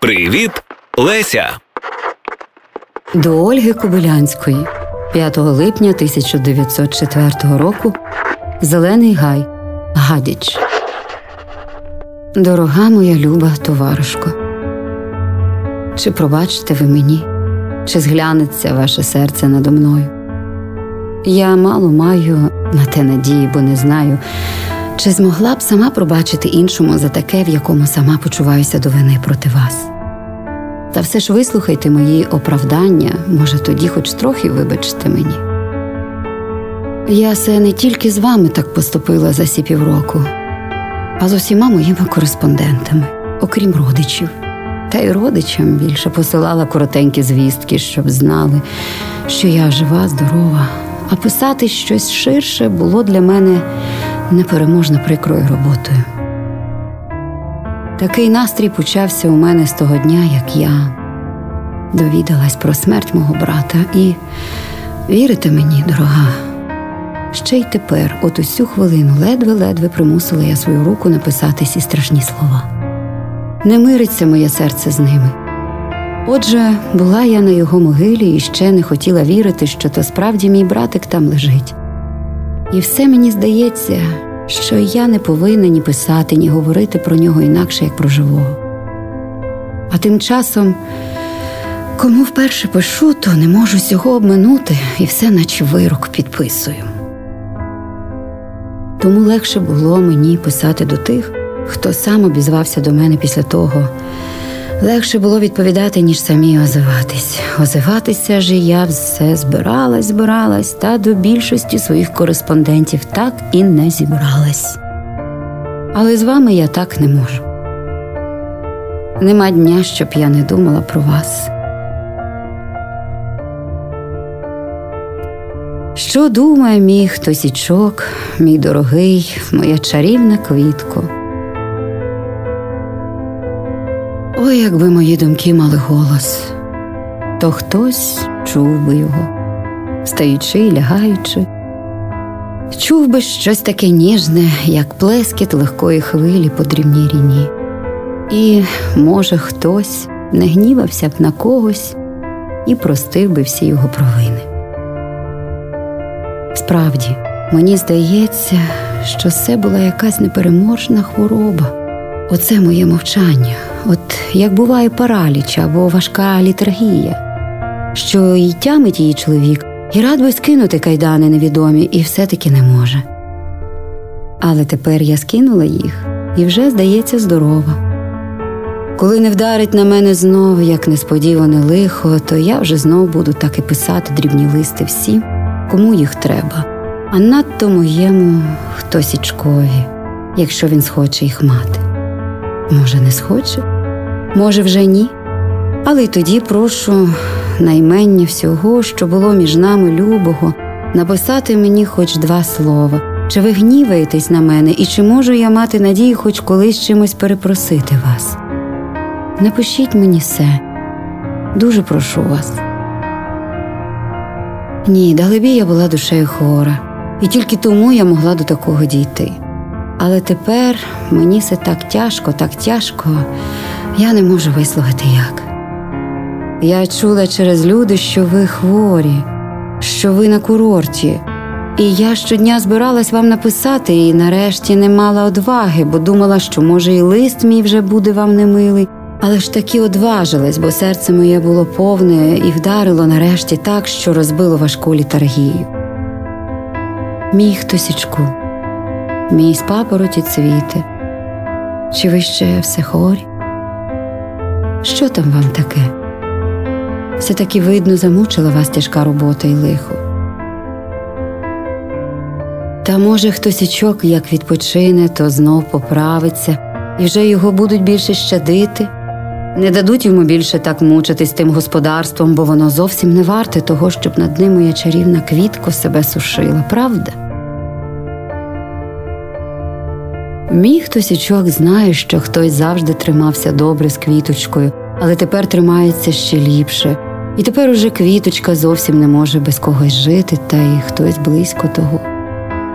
Привіт, Леся. До Ольги Кобилянської 5 липня 1904 року Зелений гай Гадіч. Дорога моя люба товаришко. Чи пробачите ви мені, чи зглянеться ваше серце надо мною? Я мало маю на те надії, бо не знаю, чи змогла б сама пробачити іншому за таке, в якому сама почуваюся до вини проти вас. Та все ж вислухайте мої оправдання, може, тоді хоч трохи вибачте мені. Я се не тільки з вами так поступила за сі півроку, а з усіма моїми кореспондентами, окрім родичів. Та й родичам більше посилала коротенькі звістки, щоб знали, що я жива, здорова, а писати щось ширше було для мене непереможно прикрою роботою. Такий настрій почався у мене з того дня, як я довідалась про смерть мого брата, і вірите мені, дорога, ще й тепер, от усю хвилину, ледве-ледве примусила я свою руку написати ці страшні слова. Не мириться моє серце з ними. Отже, була я на його могилі і ще не хотіла вірити, що то справді мій братик там лежить. І все мені здається, що я не повинна ні писати, ні говорити про нього інакше, як про живого. А тим часом, кому вперше пишу, то не можу цього обминути і все, наче вирок підписую. Тому легше було мені писати до тих, хто сам обізвався до мене після того. Легше було відповідати, ніж самі озиватись. Озиватися ж я все збиралась, збиралась, та до більшості своїх кореспондентів так і не зібралась. Але з вами я так не можу. Нема дня, щоб я не думала про вас. Що думає мій хтосічок, мій дорогий, моя чарівна квітко? Ой, якби мої думки мали голос, то хтось чув би його, стаючи і лягаючи, чув би щось таке ніжне, як плескіт легкої хвилі по дрібній ріні. І, може, хтось не гнівався б на когось і простив би всі його провини. Справді, мені здається, що це була якась непереможна хвороба. Оце моє мовчання, от як буває параліч або важка літаргія, що й тямить її чоловік, і рад би скинути кайдани невідомі, і все-таки не може. Але тепер я скинула їх і вже, здається, здорова. Коли не вдарить на мене знов, як несподіване лихо, то я вже знов буду так і писати дрібні листи всім, кому їх треба, а надто моєму хтосічкові, якщо він схоче їх мати. Може, не схоче, може, вже ні. Але й тоді прошу наймення всього, що було між нами любого, написати мені хоч два слова. Чи ви гніваєтесь на мене, і чи можу я мати надію хоч колись чимось перепросити вас? Напишіть мені все, дуже прошу вас. Ні, далебі я була душею хвора, і тільки тому я могла до такого дійти. Але тепер мені все так тяжко, так тяжко, я не можу висловити як. Я чула через люди, що ви хворі, що ви на курорті, і я щодня збиралась вам написати, і нарешті не мала одваги, бо думала, що, може, і лист мій вже буде вам немилий, але ж таки одважилась, бо серце моє було повне і вдарило нарешті так, що розбило важку літаргію. Мій хтосічку мій з папороті цвіти, чи ви ще все хорі? Що там вам таке? Все таки видно, замучила вас тяжка робота і лихо. Та, може, хтосічок, як відпочине, то знов поправиться, і вже його будуть більше щадити, не дадуть йому більше так мучитись тим господарством, бо воно зовсім не варте того, щоб над ним моя чарівна квітко себе сушила, правда? Мій хтосічок знає, що хтось завжди тримався добре з квіточкою, але тепер тримається ще ліпше. І тепер уже квіточка зовсім не може без когось жити, та й хтось близько того.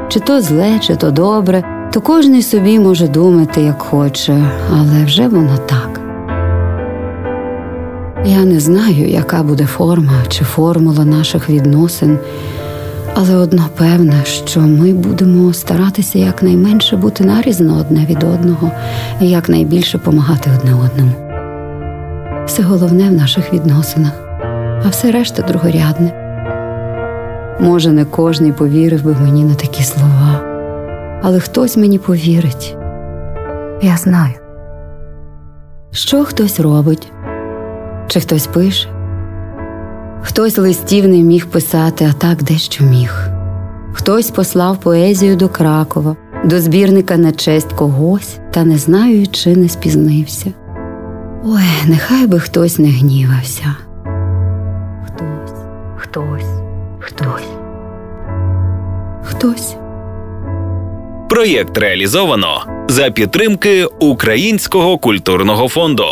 Чи то зле, чи то добре, то кожний собі може думати, як хоче, але вже воно так. Я не знаю, яка буде форма чи формула наших відносин, але одно певне, що ми будемо старатися якнайменше бути нарізно одне від одного і якнайбільше помагати одне одному. Все головне в наших відносинах, а все решта другорядне. Може, не кожний повірив би мені на такі слова, але хтось мені повірить. Я знаю. Що хтось робить, чи хтось пише. Хтось листів не міг писати, а так дещо міг. Хтось послав поезію до Кракова, до збірника на честь когось, та не знаю, чи не спізнився. Ой, нехай би хтось не гнівався. Хтось, хтось, хтось. Хтось. Проєкт реалізовано за підтримки Українського культурного фонду.